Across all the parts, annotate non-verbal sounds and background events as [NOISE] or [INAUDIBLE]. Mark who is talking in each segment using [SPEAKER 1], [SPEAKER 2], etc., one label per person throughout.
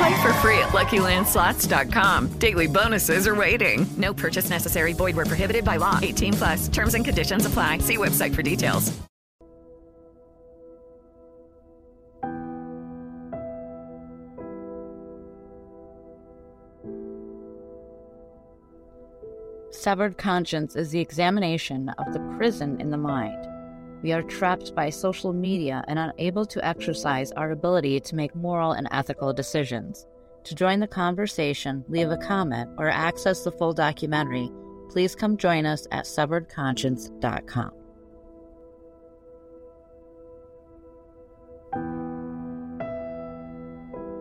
[SPEAKER 1] Play for free at LuckyLandSlots.com. Daily bonuses are waiting. No purchase necessary. Void where prohibited by law. 18 plus. Terms and conditions apply. See website for details.
[SPEAKER 2] Severed conscience is the examination of the prison in the mind. We are trapped by social media and unable to exercise our ability to make moral and ethical decisions. To join the conversation, leave a comment, or access the full documentary, please come join us at severedconscience.com.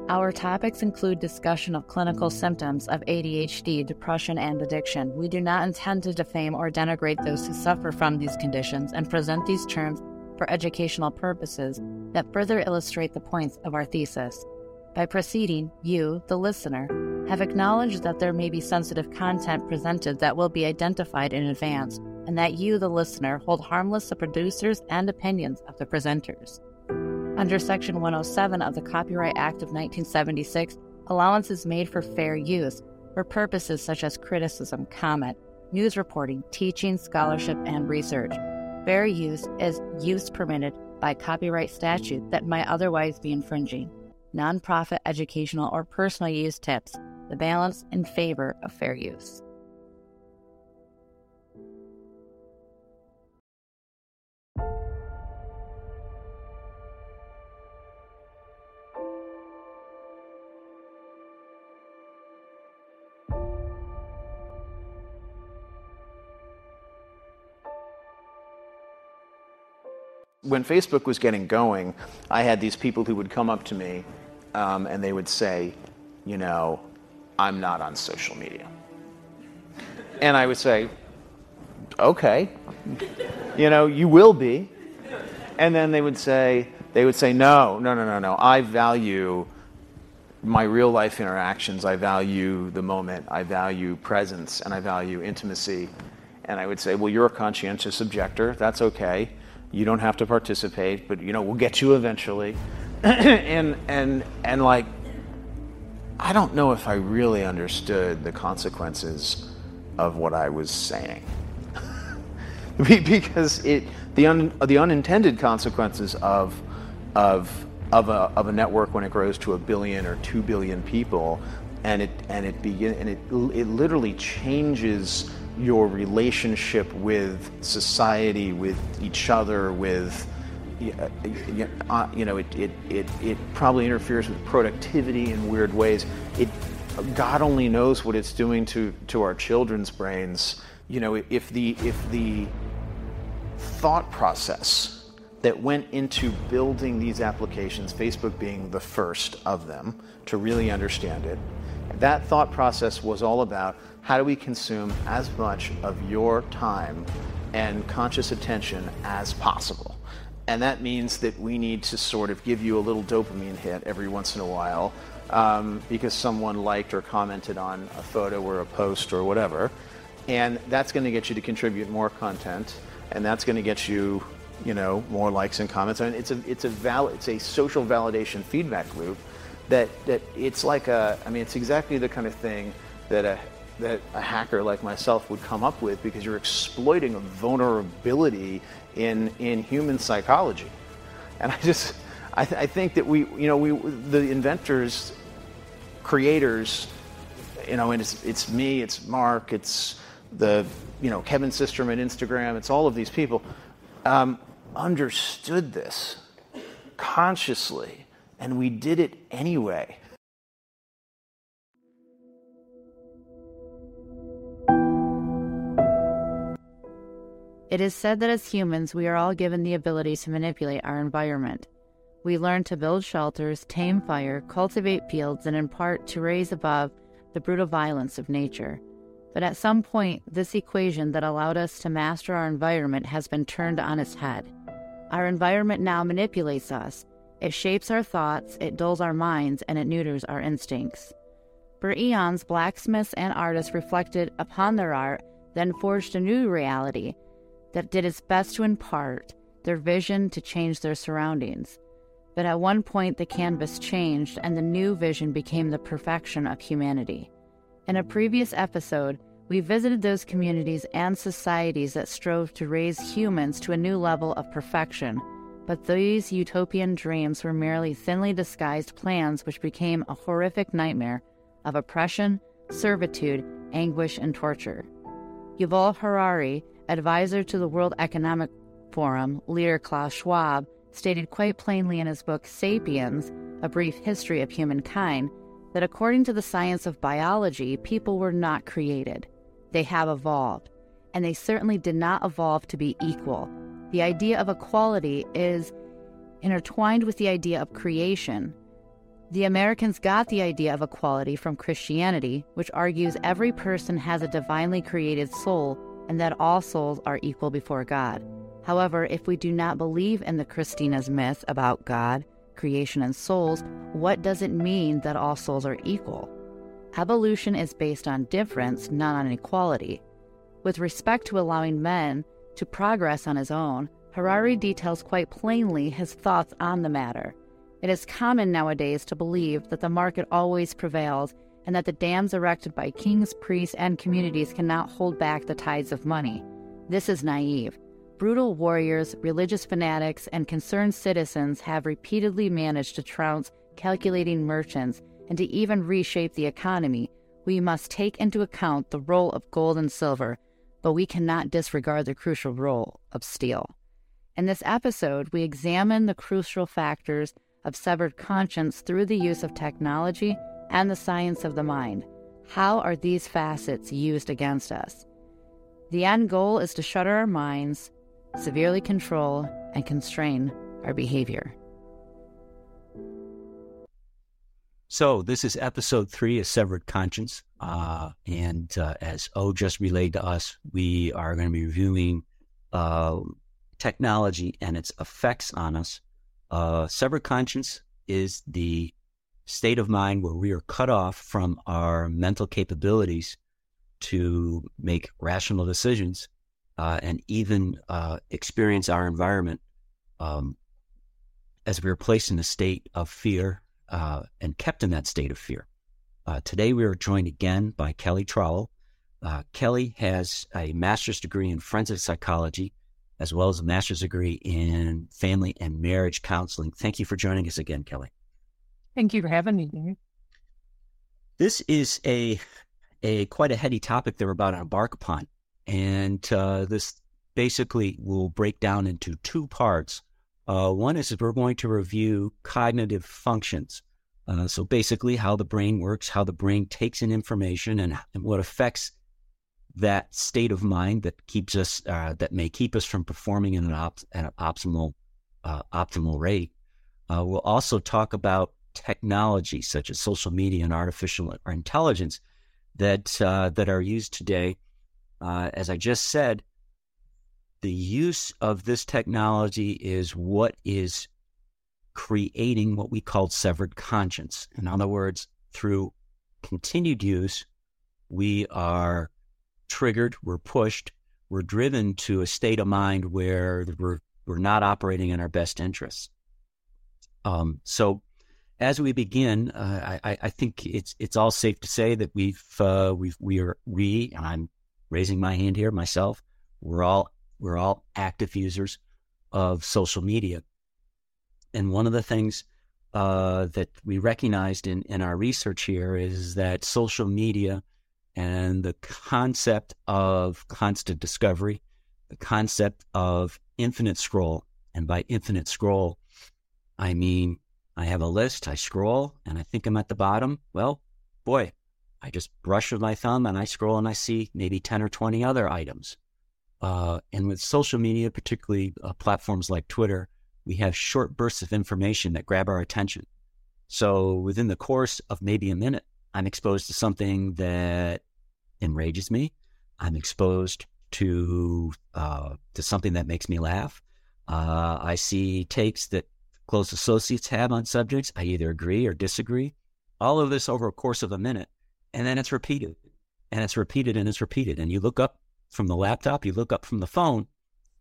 [SPEAKER 2] Our topics include discussion of clinical symptoms of ADHD, depression, and addiction. We do not intend to defame or denigrate those who suffer from these conditions and present these terms for educational purposes that further illustrate the points of our thesis. By proceeding, you, the listener, have acknowledged that there may be sensitive content presented that will be identified in advance, and that you, the listener, hold harmless the producers and opinions of the presenters. Under Section 107 of the Copyright Act of 1976, allowance is made for fair use for purposes such as criticism, comment, news reporting, teaching, scholarship, and research. Fair use is use permitted by copyright statute that might otherwise be infringing. Nonprofit, educational, or personal use tips the balance in favor of fair use.
[SPEAKER 3] When Facebook was getting going, I had these people who would come up to me um, and they would say, you know, I'm not on social media. And I would say, okay, you know, you will be. And then they would say, they would say, no, no, no, no, no. I value my real life interactions. I value the moment. I value presence and I value intimacy. And I would say, well, you're a conscientious objector. That's okay. You don't have to participate, but you know, we'll get you eventually. [CLEARS THROAT] and and and like I don't know if I really understood the consequences of what I was saying. [LAUGHS] because it the un, the unintended consequences of of of a, of a network when it grows to a billion or two billion people and it and it begin and it it literally changes your relationship with society, with each other, with uh, you know, it, it, it, it probably interferes with productivity in weird ways. It, God only knows what it's doing to, to our children's brains. You know, if the, if the thought process that went into building these applications, Facebook being the first of them to really understand it, that thought process was all about how do we consume as much of your time and conscious attention as possible. And that means that we need to sort of give you a little dopamine hit every once in a while um, because someone liked or commented on a photo or a post or whatever. And that's going to get you to contribute more content, and that's going to get you, you know, more likes and comments. I mean, it's a it's a val- it's a social validation feedback loop that that it's like a I mean, it's exactly the kind of thing that a that a hacker like myself would come up with because you're exploiting a vulnerability in in human psychology. And I just I, th- I think that we you know we the inventors, creators, you know, and it's it's me, it's Mark, it's the you know Kevin Systrom at Instagram, it's all of these people. Um, understood this consciously, and we did it anyway.
[SPEAKER 2] It is said that as humans, we are all given the ability to manipulate our environment. We learn to build shelters, tame fire, cultivate fields, and in part to raise above the brutal violence of nature. But at some point, this equation that allowed us to master our environment has been turned on its head. Our environment now manipulates us. It shapes our thoughts, it dulls our minds, and it neuters our instincts. For eons, blacksmiths and artists reflected upon their art, then forged a new reality that did its best to impart their vision to change their surroundings. But at one point, the canvas changed and the new vision became the perfection of humanity. In a previous episode, we visited those communities and societies that strove to raise humans to a new level of perfection, but these utopian dreams were merely thinly disguised plans which became a horrific nightmare of oppression, servitude, anguish, and torture. Yuval Harari advisor to the World Economic Forum, leader Klaus Schwab, stated quite plainly in his book Sapiens, A Brief History of Humankind, that according to the science of biology, people were not created. They have evolved, and they certainly did not evolve to be equal. The idea of equality is intertwined with the idea of creation. The Americans got the idea of equality from Christianity, which argues every person has a divinely created soul and that all souls are equal before God. However, if we do not believe in the Christina's myth about God, creation, and souls, what does it mean that all souls are equal? Evolution is based on difference, not on equality. With respect to allowing men to progress on his own, Harari details quite plainly his thoughts on the matter. It is common nowadays to believe that the market always prevails and that the dams erected by kings, priests, and communities cannot hold back the tides of money. This is naive. Brutal warriors, religious fanatics, and concerned citizens have repeatedly managed to trounce calculating merchants and to even reshape the economy. We must take into account the role of gold and silver, but we cannot disregard the crucial role of steel. In this episode, we examine the crucial factors of severed conscience through the use of technology and the science of the mind. How are these facets used against us? The end goal is to shutter our minds, severely control, and constrain our behavior.
[SPEAKER 4] So, this is episode three of Severed Conscience. Uh, and uh, as O just relayed to us, we are going to be reviewing uh, technology and its effects on us. Uh, severed Conscience is the state of mind where we are cut off from our mental capabilities to make rational decisions uh, and even uh, experience our environment um, as we are placed in a state of fear and kept in that state of fear. Uh, today, we are joined again by Kelly Trowell. Uh, Kelly has a master's degree in forensic psychology as well as a master's degree in family and marriage counseling. Thank you for joining us again, Kelly.
[SPEAKER 5] Thank you for having me.
[SPEAKER 4] This is a a quite a heady topic that we're about to embark upon, and uh, this basically will break down into two parts. Uh, one is we're going to review cognitive functions. Uh, so basically, how the brain works, how the brain takes in information, and, and what affects that state of mind that keeps us uh, that may keep us from performing in an, op- an optimal uh, optimal rate. Uh, we'll also talk about technology such as social media and artificial intelligence that uh, that are used today. Uh, as I just said, the use of this technology is what is creating what we call severed conscience. In other words, through continued use, we are triggered, we're pushed, we're driven to a state of mind where we're we're not operating in our best interests. Um, so as we begin, uh, I, I, think it's it's all safe to say that we've uh, we've we are we and I'm raising my hand here myself. We're all we're all active users of social media, and one of the things uh, that we recognized in in our research here is that social media and the concept of constant discovery, the concept of infinite scroll, And by infinite scroll, I mean I have a list, I scroll, and I think I'm at the bottom. Well, boy, I just brush with my thumb and I scroll and I see maybe 10 or 20 other items. Uh, and with social media, particularly uh, platforms like Twitter, we have short bursts of information that grab our attention. So within the course of maybe a minute, I'm exposed to something that enrages me. I'm exposed to uh, to something that makes me laugh. Uh, I see takes that close associates have on subjects. I either agree or disagree. All of this over a course of a minute, and then it's repeated, and it's repeated, and it's repeated. And you look up from the laptop, you look up from the phone,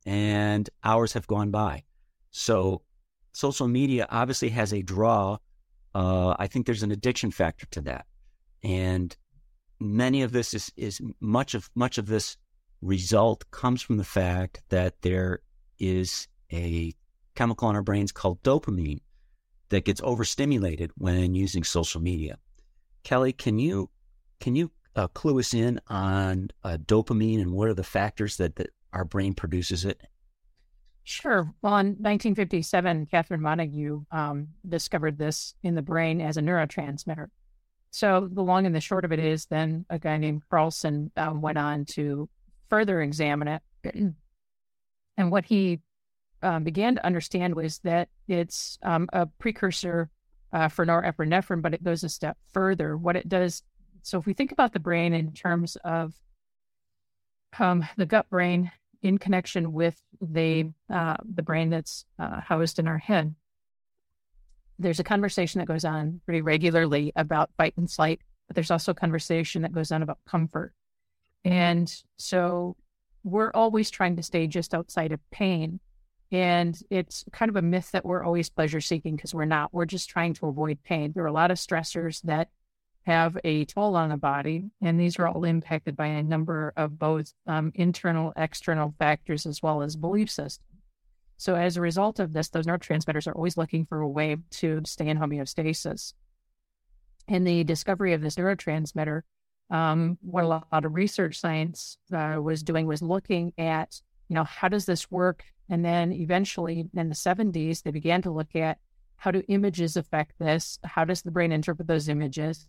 [SPEAKER 4] and hours have gone by. So social media obviously has a draw. Uh, I think there's an addiction factor to that, and many of this is is much of much of this result comes from the fact that there is a chemical in our brains called dopamine that gets overstimulated when using social media. Kelly, can you can you uh, clue us in on uh, dopamine and what are the factors that, that our brain produces it?
[SPEAKER 5] Sure. Well, in 1957, Catherine Montagu um, discovered this in the brain as a neurotransmitter. So the long and the short of it is, then a guy named Carlsson um, went on to further examine it, [CLEARS THROAT] and what he um, began to understand was that it's um, a precursor uh, for norepinephrine, but it goes a step further. What it does, so if we think about the brain in terms of um, the gut brain in connection with the uh, the brain that's uh, housed in our head. There's a conversation that goes on pretty regularly about fight and flight, but there's also a conversation that goes on about comfort. And so we're always trying to stay just outside of pain. And it's kind of a myth that we're always pleasure seeking because we're not. We're just trying to avoid pain. There are a lot of stressors that have a toll on the body. And these are all impacted by a number of both um, internal, external factors, as well as belief systems. So, as a result of this, those neurotransmitters are always looking for a way to stay in homeostasis. And the discovery of this neurotransmitter, um, what a lot of research science uh, was doing was looking at, you know, how does this work? And then eventually in the 70s, they began to look at how do images affect this? How does the brain interpret those images?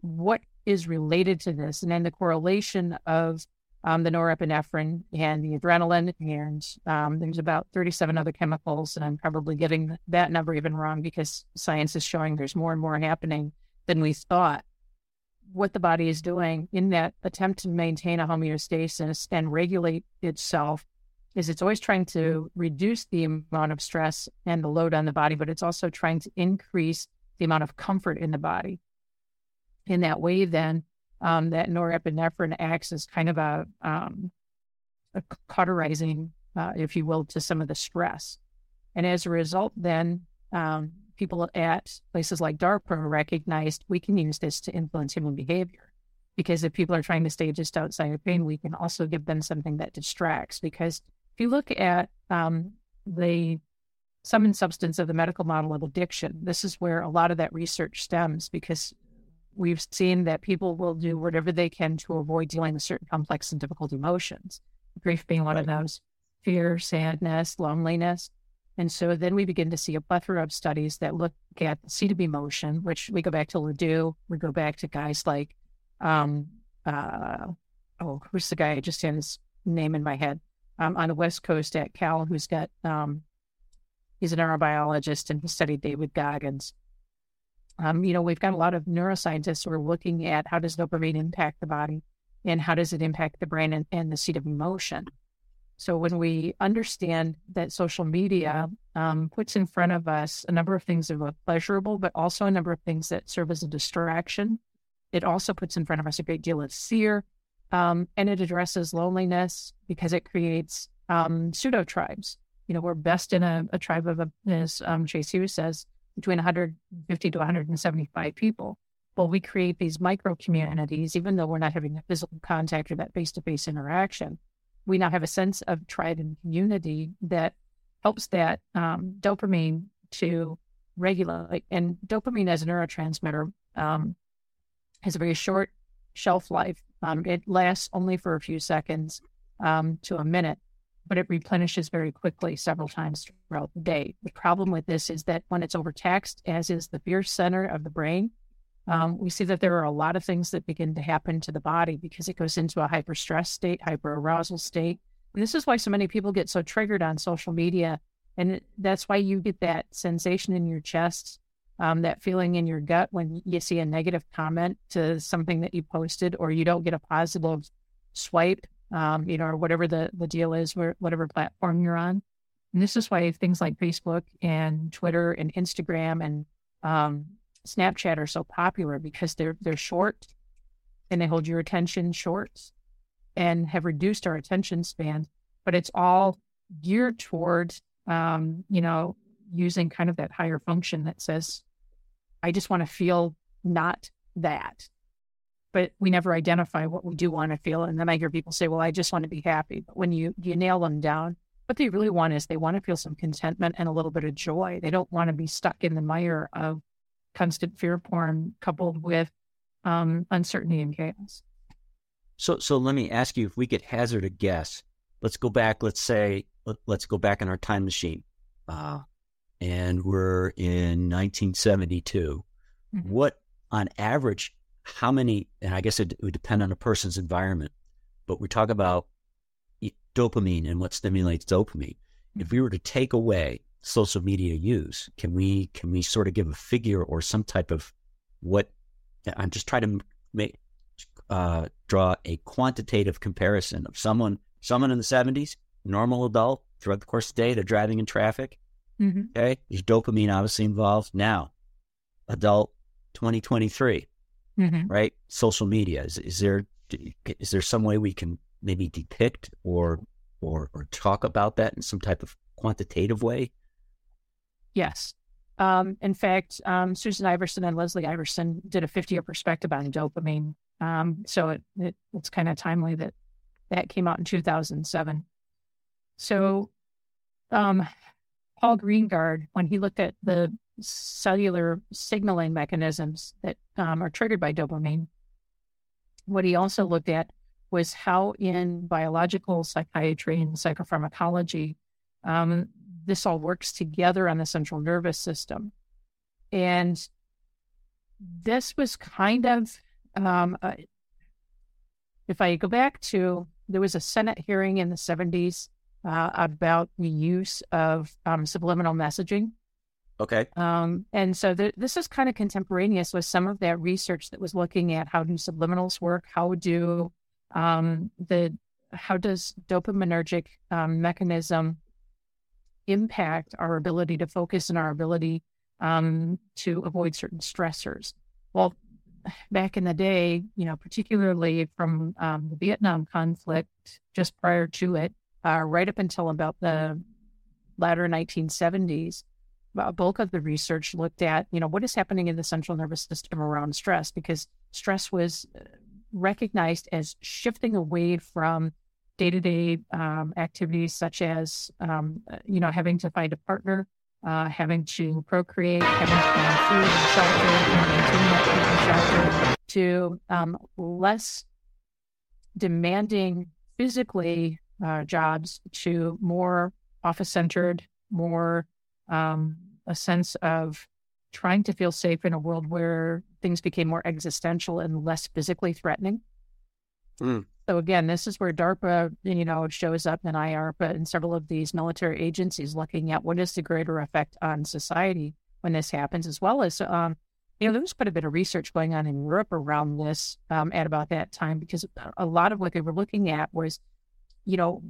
[SPEAKER 5] What is related to this, and then the correlation of um, the norepinephrine and the adrenaline, and um, there's about 37 other chemicals, and I'm probably getting that number even wrong because science is showing there's more and more happening than we thought. What the body is doing in that attempt to maintain a homeostasis and regulate itself is it's always trying to reduce the amount of stress and the load on the body, but it's also trying to increase the amount of comfort in the body in that way, then um, that norepinephrine acts as kind of a, um, a cauterizing, uh, if you will, to some of the stress. And as a result, then um, people at places like DARPA recognized we can use this to influence human behavior. Because if people are trying to stay just outside of pain, we can also give them something that distracts. Because if you look at um, the sum and substance of the medical model of addiction, this is where a lot of that research stems because we've seen that people will do whatever they can to avoid dealing with certain complex and difficult emotions, grief being one of those, fear, sadness, loneliness. And so then we begin to see a plethora of studies that look at the seat of emotion, which we go back to LeDoux, we go back to guys like, um, uh, oh, who's the guy? I just had his name in my head. Um, on the West Coast at Cal, who's got, um, he's a neurobiologist and he studied David Goggins. Um, you know, we've got a lot of neuroscientists who are looking at how does dopamine impact the body and how does it impact the brain and, and the seat of emotion. So when we understand that social media um, puts in front of us a number of things that are pleasurable, but also a number of things that serve as a distraction, it also puts in front of us a great deal of fear, um, and it addresses loneliness because it creates um, pseudo tribes. You know, we're best in a, a tribe of, a, as um, Chase Hughes says, between 150 to 175 people. Well, we create these micro communities, even though we're not having a physical contact or that face to face interaction. We now have a sense of tribe and community that helps that um, dopamine to regulate. And dopamine as a neurotransmitter um, has a very short shelf life. Um, it lasts only for a few seconds um, to a minute. But it replenishes very quickly several times throughout the day. The problem with this is that when it's overtaxed, as is the fear center of the brain, um, we see that there are a lot of things that begin to happen to the body because it goes into a hyper stress state, hyper arousal state. And this is why so many people get so triggered on social media. And that's why you get that sensation in your chest, um, that feeling in your gut when you see a negative comment to something that you posted, or you don't get a positive swipe, um, you know, or whatever the, the deal is, where, whatever platform you're on. And this is why things like Facebook and Twitter and Instagram and um, Snapchat are so popular because they're they're short and they hold your attention short and have reduced our attention span. But it's all geared towards um, you know, using kind of that higher function that says, I just want to feel not that. But we never identify what we do want to feel. And then I hear people say, Well, I just want to be happy. But when you you nail them down, what they really want is they want to feel some contentment and a little bit of joy. They don't want to be stuck in the mire of constant fear porn coupled with um, uncertainty and chaos.
[SPEAKER 4] So, so let me ask you: if we could hazard a guess, let's go back. Let's say, let, us go back in our time machine, uh, and we're in 1972. Mm-hmm. What, on average, how many? And I guess it, it would depend on a person's environment, but we talk about dopamine and what stimulates dopamine. Mm-hmm. If we were to take away social media use? Can we can we sort of give a figure or some type of what? I'm just trying to make uh, draw a quantitative comparison of someone someone in the 70s, normal adult throughout the course of the day, they're driving in traffic. Mm-hmm. Okay, there's dopamine obviously involved. Now, adult 2023, mm-hmm. right? Social media is is there is there some way we can maybe depict or or or talk about that in some type of quantitative way?
[SPEAKER 5] Yes. Um, in fact, um, Susan Iversen and Leslie Iversen did a 50 year perspective on dopamine. Um, so it, it it's kind of timely that that came out in 2007. So um, Paul Greengard, when he looked at the cellular signaling mechanisms that um, are triggered by dopamine, what he also looked at was how in biological psychiatry and psychopharmacology, um, this all works together on the central nervous system. And this was kind of, um, uh, if I go back to, there was a Senate hearing in the 70s uh, about the use of um, subliminal messaging.
[SPEAKER 4] Okay.
[SPEAKER 5] Um, and so th- this is kind of contemporaneous with some of that research that was looking at how do subliminals work, how do um, the how does dopaminergic um, mechanism impact our ability to focus and our ability um, to avoid certain stressors. Well, back in the day, you know, particularly from um, the Vietnam conflict, just prior to it, uh, right up until about the latter 1970s, a bulk of the research looked at, you know, what is happening in the central nervous system around stress, because stress was uh, recognized as shifting away from day to day activities such as, um, you know, having to find a partner, uh, having to procreate, having to find food and shelter, maintaining food and shelter, to um, less demanding physically uh, jobs to more office centered, more um, a sense of trying to feel safe in a world where things became more existential and less physically threatening. Mm. So again, this is where DARPA, you know, shows up in IARPA and several of these military agencies looking at what is the greater effect on society when this happens, as well as, um, you know, there was quite a bit of research going on in Europe around this um, at about that time because a lot of what they were looking at was, you know,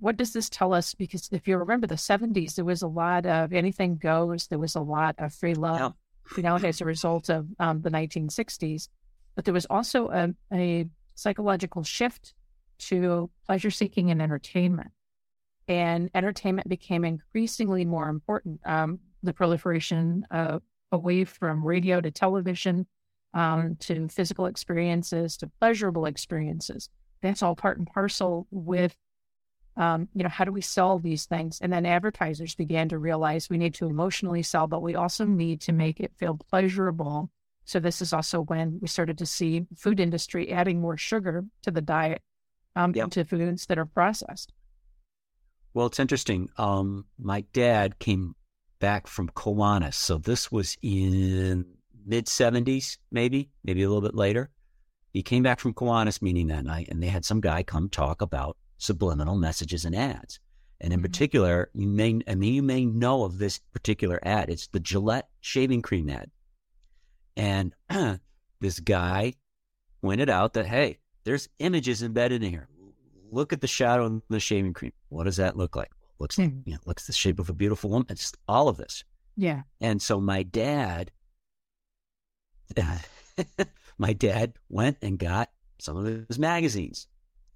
[SPEAKER 5] what does this tell us? Because if you remember the 70s, there was a lot of anything goes, there was a lot of free love, yeah. you know, as a result of um, the 1960s. But there was also a, a psychological shift to pleasure seeking and entertainment. And entertainment became increasingly more important. Um, the proliferation uh, away from radio to television um, to physical experiences to pleasurable experiences. That's all part and parcel with, um, you know, how do we sell these things? And then advertisers began to realize we need to emotionally sell, but we also need to make it feel pleasurable so this is also when we started to see food industry adding more sugar to the diet, um, yep. to foods that are processed.
[SPEAKER 4] Well, it's interesting. Um, my dad came back from Kiwanis, so this was in mid '70s, maybe, maybe a little bit later. He came back from Kiwanis meeting that night, and they had some guy come talk about subliminal messages and ads. And in mm-hmm. particular, you may, I mean, you may know of this particular ad. It's the Gillette shaving cream ad. And [CLEARS THROAT] this guy pointed out that, hey, there's images embedded in here. Look at the shadow in the shaving cream. What does that look like? Looks, mm-hmm. you know, looks the shape of a beautiful woman. It's all of this.
[SPEAKER 5] Yeah.
[SPEAKER 4] And so my dad, [LAUGHS] my dad went and got some of his magazines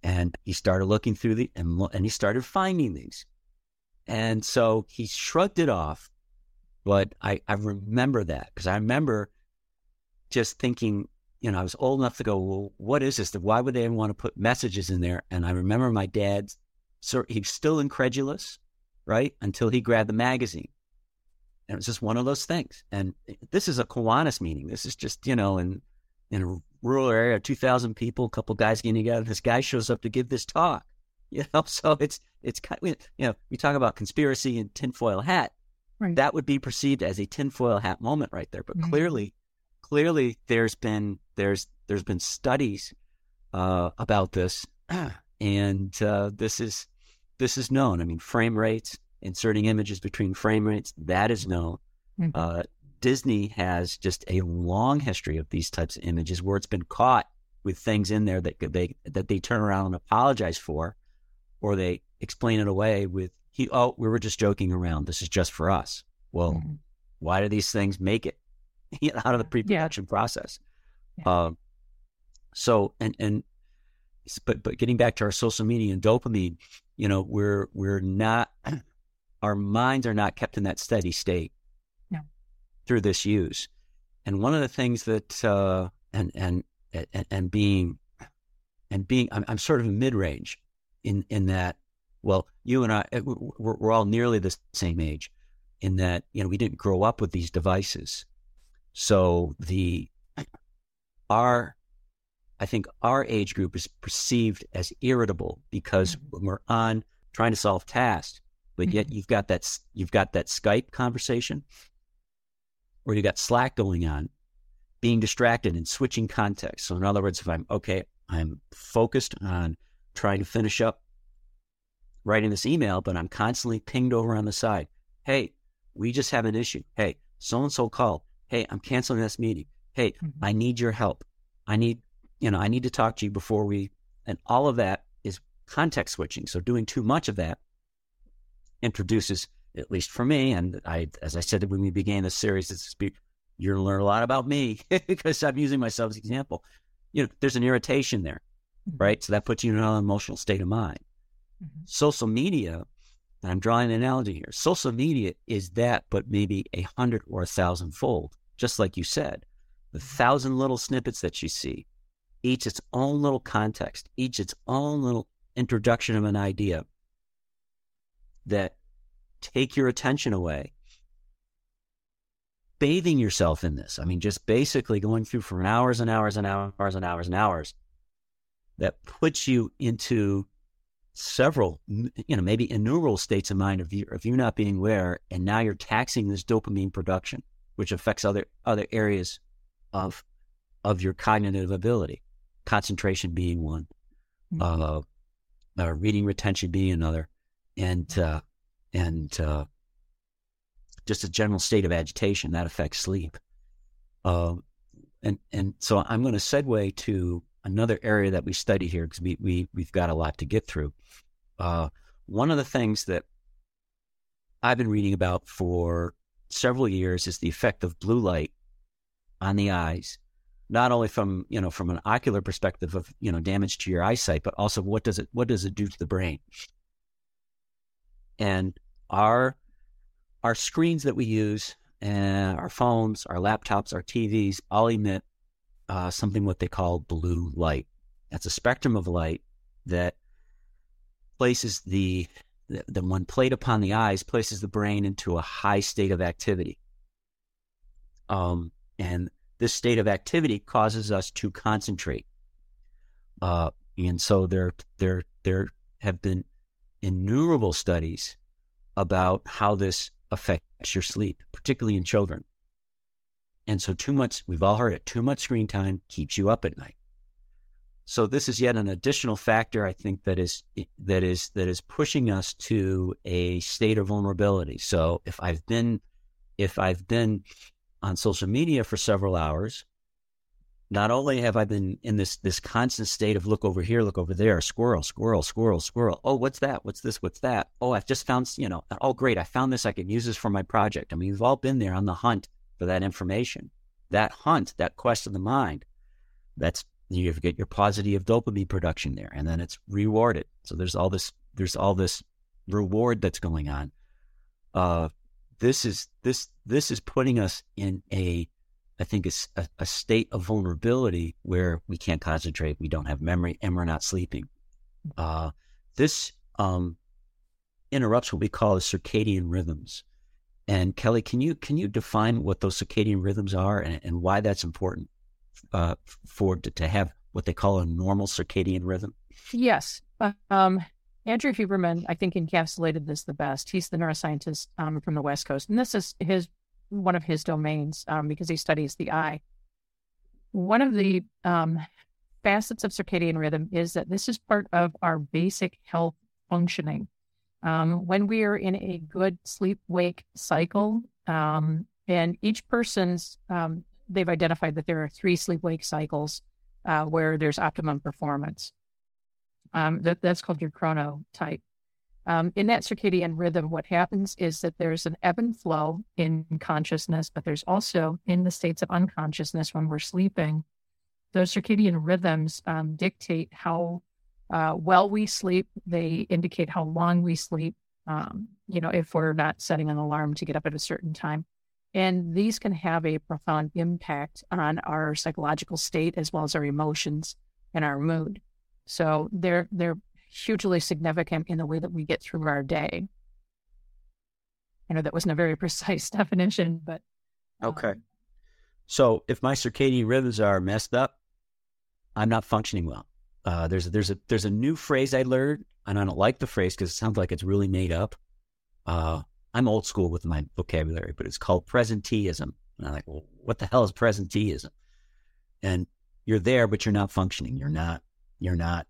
[SPEAKER 4] and he started looking through the and, and he started finding these. And so he shrugged it off. But I, I remember that because I remember just thinking, you know, I was old enough to go, well, what is this? Why would they want to put messages in there? And I remember my dad, so he's still incredulous, right? Until he grabbed the magazine. And it was just one of those things. And eh, this is a Kiwanis meeting. This is just, you know, in, in a rural area, 2,000 people, a couple guys getting together. This guy shows up to give this talk. [LAUGHS] You know, so it's, it's kind of, you know, we talk about conspiracy and tinfoil hat. Right. That would be perceived as a tinfoil hat moment right there. But mm-hmm. clearly, clearly there's been, there's, there's been studies uh, about this. [CLEARS THROAT] And uh, this is, this is known. I mean, frame rates, inserting images between frame rates, that is known. Mm-hmm. Uh, Disney has just a long history of these types of images where it's been caught with things in there that they that they turn around and apologize for, or they explain it away with he oh we were just joking around. This is just for us. Well, mm-hmm. why do these things make it [LAUGHS] out of the pre-production yeah. process? Yeah. Um, so and and but but getting back to our social media and dopamine, you know, we're we're not [CLEARS THROAT] our minds are not kept in that steady state through this use. And one of the things that uh, and, and and and being and being I'm, I'm sort of mid range in in that. Well, you and I we're, we're all nearly the same age in that you know we didn't grow up with these devices, so the our I think our age group is perceived as irritable because mm-hmm. we're on trying to solve tasks, but yet mm-hmm. you've got that you've got that Skype conversation or you got Slack going on, being distracted and switching context. So, in other words, if I'm okay, I'm focused on trying to finish up writing this email, but I'm constantly pinged over on the side. Hey, we just have an issue. Hey, so and so called. Hey, I'm canceling this meeting. Hey, mm-hmm. I need your help. I need, you know, I need to talk to you before we, and all of that is context switching. So doing too much of that introduces at least for me. And I, as I said when we began this series, it's you're gonna learn a lot about me [LAUGHS] because I'm using myself as an example. You know, there's an irritation there, mm-hmm. right? So that puts you in an emotional state of mind. Mm-hmm. Social media, and I'm drawing an analogy here. Social media is that, but maybe a hundred or a thousand fold. Just like you said, the mm-hmm. thousand little snippets that you see, each its own little context, each its own little introduction of an idea that take your attention away. Bathing yourself in this. I mean, just basically going through for hours and hours and hours and hours and hours that puts you into several, you know, maybe innumerable states of mind of you, of you not being aware. And now you're taxing this dopamine production, which affects other, other areas of, of your cognitive ability, concentration being one, mm-hmm. uh, uh, reading retention being another. And, uh, and uh, just a general state of agitation that affects sleep. Uh, and and so I'm going to segue to another area that we study here because we, we we've got a lot to get through. Uh, one of the things that I've been reading about for several years is the effect of blue light on the eyes, not only from you know from an ocular perspective of you know damage to your eyesight, but also what does it what does it do to the brain? And our our screens that we use and our phones, our laptops, our TVs all emit uh, something what they call blue light. That's a spectrum of light that places the, the, the when played upon the eyes places the brain into a high state of activity. Um, and this state of activity causes us to concentrate. Uh, and so there, there, there have been innumerable studies about how this affects your sleep, particularly in children. And so, too much, we've all heard it, too much screen time keeps you up at night. So this is yet an additional factor I think that is that is that is pushing us to a state of vulnerability. So if I've been if I've been on social media for several hours, not only have I been in this this constant state of look over here, look over there, squirrel, squirrel, squirrel, squirrel. Oh, what's that? What's this? What's that? Oh, I've just found, you know, oh great, I found this. I can use this for my project. I mean, we've all been there on the hunt for that information. That hunt, that quest of the mind, that's you get your positive dopamine production there, and then it's rewarded. So there's all this there's all this reward that's going on. Uh, this is this this is putting us in a I think it's a, a, state of vulnerability where we can't concentrate, we don't have memory, and we're not sleeping. Uh, this um, interrupts what we call the circadian rhythms. And Kelly, can you can you define what those circadian rhythms are and, and why that's important? uh, for to, to, have what they call a normal circadian rhythm?
[SPEAKER 5] Yes. Um, Andrew Huberman, I think, encapsulated this the best. He's the neuroscientist um, from the West Coast, and this is his one of his domains um, because he studies the eye. One of the um, facets of circadian rhythm is that this is part of our basic health functioning. Um, when we are in a good sleep wake cycle, um, and each person's um, they've identified that there are three sleep wake cycles uh, where there's optimum performance. Um, that, that's called your chronotype. Um, in that circadian rhythm, what happens is that there's an ebb and flow in consciousness, but there's also in the states of unconsciousness when we're sleeping. Those circadian rhythms um, dictate how uh, well we sleep. They indicate how long we sleep. Um, you know, if we're not setting an alarm to get up at a certain time. And these can have a profound impact on our psychological state as well as our emotions and our mood. So they're they're hugely significant in the way that we get through our day. I know that wasn't a very [LAUGHS] precise definition, but
[SPEAKER 4] okay. So if my circadian rhythms are messed up, I'm not functioning well. Uh, there's a, there's a there's a new phrase I learned, and I don't like the phrase because it sounds like it's really made up. Uh, I'm old school with my vocabulary, but it's called presenteeism. And I'm like, well, what the hell is presenteeism? And you're there, but you're not functioning. You're not, you're not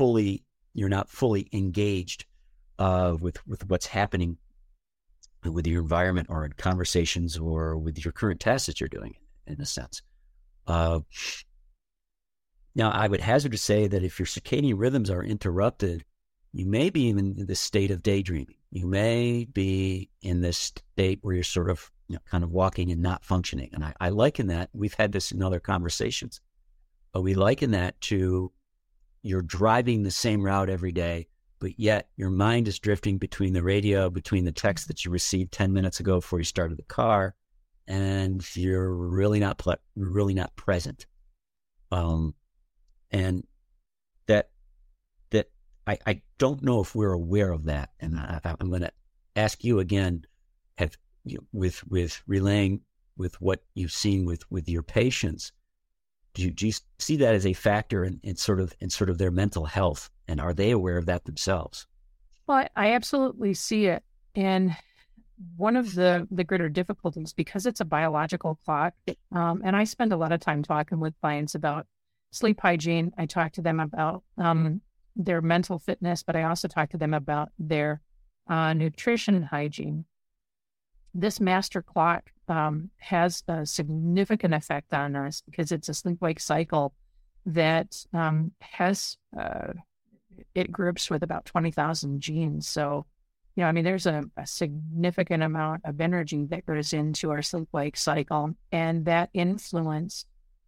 [SPEAKER 4] fully, you're not fully engaged uh, with with what's happening with your environment or in conversations or with your current tasks that you're doing, in a sense. Uh, now, I would hazard to say that if your circadian rhythms are interrupted, you may be in the state of daydreaming you may be in this state where you're sort of you know, kind of walking and not functioning. And I, I liken that, we've had this in other conversations, but we liken that to you're driving the same route every day, but yet your mind is drifting between the radio, between the text that you received 10 minutes ago before you started the car, and you're really not, ple- really not present. Um, and that that I, I don't know if we're aware of that, and I, am going to ask you again, have you know, with with relaying with what you've seen with with your patients. Do you, do you see that as a factor in, in sort of in sort of their mental health, and are they aware of that themselves?
[SPEAKER 5] Well, I absolutely see it, and one of the the greater difficulties because it's a biological clock, um, and I spend a lot of time talking with clients about sleep hygiene. I talk to them about um, their mental fitness, but I also talk to them about their uh, nutrition and hygiene. This master clock um, has a significant effect on us because it's a sleep wake cycle that um, has uh, it groups with about 20,000 genes. So, you know, I mean, there's a, a, significant amount of energy that goes into our sleep wake cycle, and that influence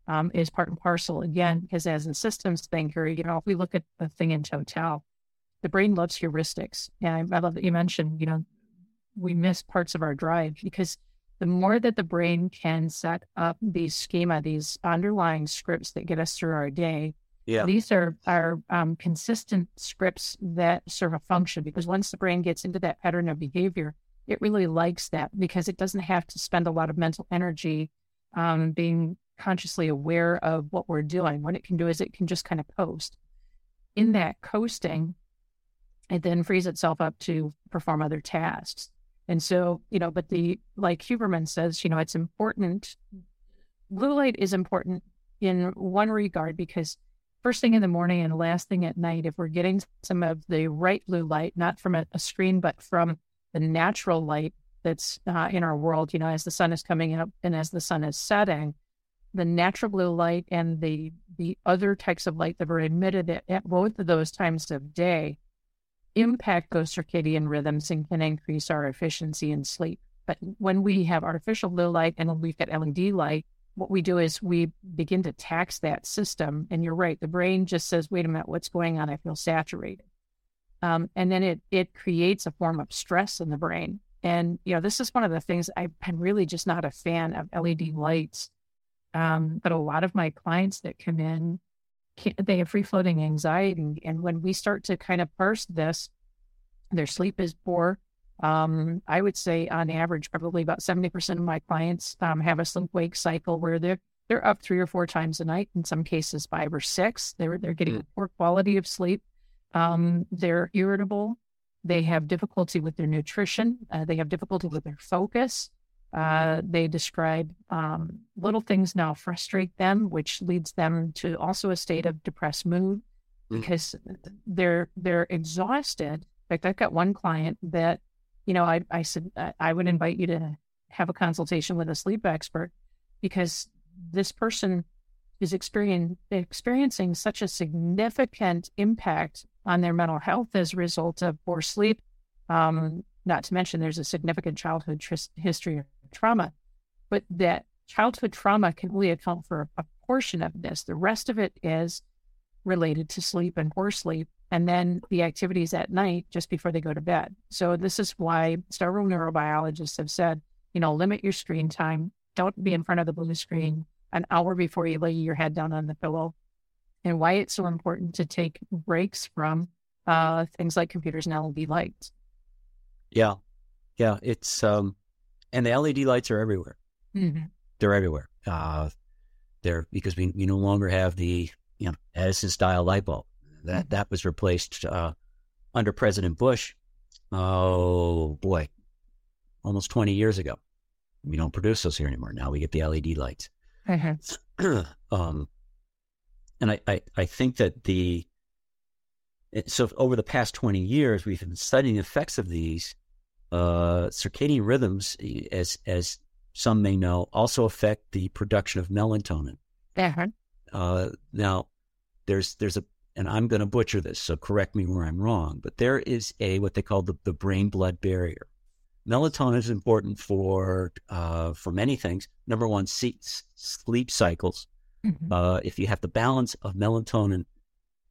[SPEAKER 5] um, is part and parcel again, because as a systems thinker, you know, if we look at the thing in total, the brain loves heuristics. And I love that you mentioned, you know, we miss parts of our drive because the more that the brain can set up these schema, these underlying scripts that get us through our day, yeah. these are are um, consistent scripts that serve a function. Because once the brain gets into that pattern of behavior, it really likes that because it doesn't have to spend a lot of mental energy um, being consciously aware of what we're doing. What it can do is it can just kind of coast. In that coasting, it then frees itself up to perform other tasks. And so, you know, but the, like Huberman says, you know, it's important. Blue light is important in one regard because first thing in the morning and last thing at night, if we're getting some of the right blue light, not from a, a screen, but from the natural light that's uh, in our world, you know, as the sun is coming up and as the sun is setting, the natural blue light and the the other types of light that are emitted at, at both of those times of day impact those circadian rhythms and can increase our efficiency in sleep. But when we have artificial blue light and we've got LED light, what we do is we begin to tax that system. And you're right, the brain just says, wait a minute, what's going on? I feel saturated. Um, and then it it creates a form of stress in the brain. And you know, this is one of the things I'm really just not a fan of LED lights. Um, but a lot of my clients that come in, they have free floating anxiety, and when we start to kind of parse this, their sleep is poor. Um, I would say on average, probably about 70% of my clients um, have a sleep wake cycle where they're they're up three or four times a night, in some cases five or six. They're they're getting mm. poor quality of sleep. Um, they're irritable. They have difficulty with their nutrition. Uh, they have difficulty with their focus. Uh, they describe um, little things now frustrate them, which leads them to also a state of depressed mood mm. because they're they're exhausted. In fact, I've got one client that, you know, I I said I would invite you to have a consultation with a sleep expert because this person is experiencing experiencing such a significant impact on their mental health as a result of poor sleep. Um, not to mention, there's a significant childhood history trauma, but that childhood trauma can only account for a portion of this. The rest of it is related to sleep and poor sleep, and then the activities at night just before they go to bed. So, this is why several neurobiologists have said, you know, limit your screen time. Don't be in front of the blue screen an hour before you lay your head down on the pillow and why it's so important to take breaks from uh, things like computers and LED lights.
[SPEAKER 4] Yeah, yeah, it's um, and the LED lights are everywhere. Mm-hmm. They're everywhere. Uh, they're because we, we no longer have the you know Edison style light bulb that mm-hmm. that was replaced uh, under President Bush. Oh boy, almost twenty years ago. We don't produce those here anymore. Now we get the LED lights. Mm-hmm. [CLEARS THROAT] um, and I, I, I think that the so over the past 20 years, we've been studying the effects of these uh, circadian rhythms, as as some may know, also affect the production of melatonin.
[SPEAKER 5] Uh-huh.
[SPEAKER 4] Uh, now, there's there's a, and I'm going to butcher this, so correct me where I'm wrong, but there is a what they call the, the brain blood barrier. Melatonin is important for uh, for many things. Number one, sleep cycles. Mm-hmm. Uh, if you have the balance of melatonin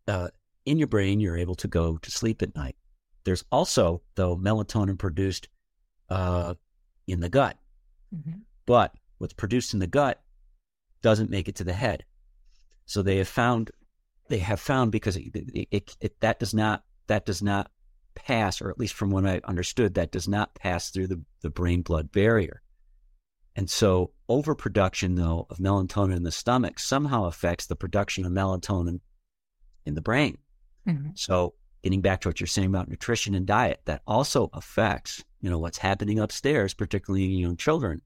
[SPEAKER 4] uh, in your brain, you're able to go to sleep at night. There's also, though, melatonin produced uh, in the gut. Mm-hmm. But what's produced in the gut doesn't make it to the head. So they have found, they have found because it, it, it, that does not that does not pass, or at least from what I understood, that does not pass through the, the brain blood barrier. And so overproduction, though, of melatonin in the stomach somehow affects the production of melatonin in the brain. Mm-hmm. So getting back to what you're saying about nutrition and diet, that also affects, you know, what's happening upstairs, particularly in young children,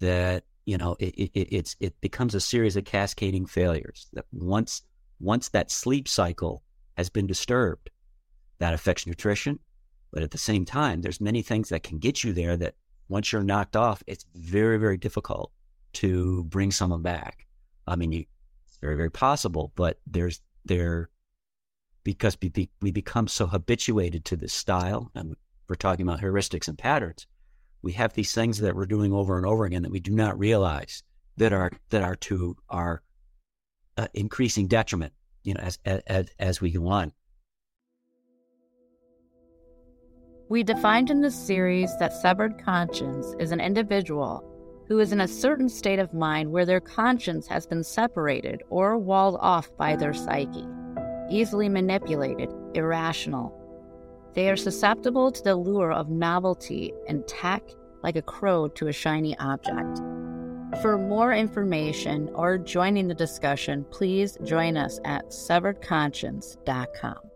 [SPEAKER 4] that, you know, it, it, it's, it becomes a series of cascading failures that once, once that sleep cycle has been disturbed, that affects nutrition. But at the same time, there's many things that can get you there that once you're knocked off, it's very, very difficult to bring someone back. I mean, you, it's very, very possible, but there's there because we, we become so habituated to this style, and we're talking about heuristics and patterns. We have these things that we're doing over and over again that we do not realize that are that are to our uh, increasing detriment. You know, as as as we go on.
[SPEAKER 2] We defined in this series that severed conscience is an individual who is in a certain state of mind where their conscience has been separated or walled off by their psyche, easily manipulated, irrational. They are susceptible to the lure of novelty and tack like a crow to a shiny object. For more information or joining the discussion, please join us at severedconscience.com.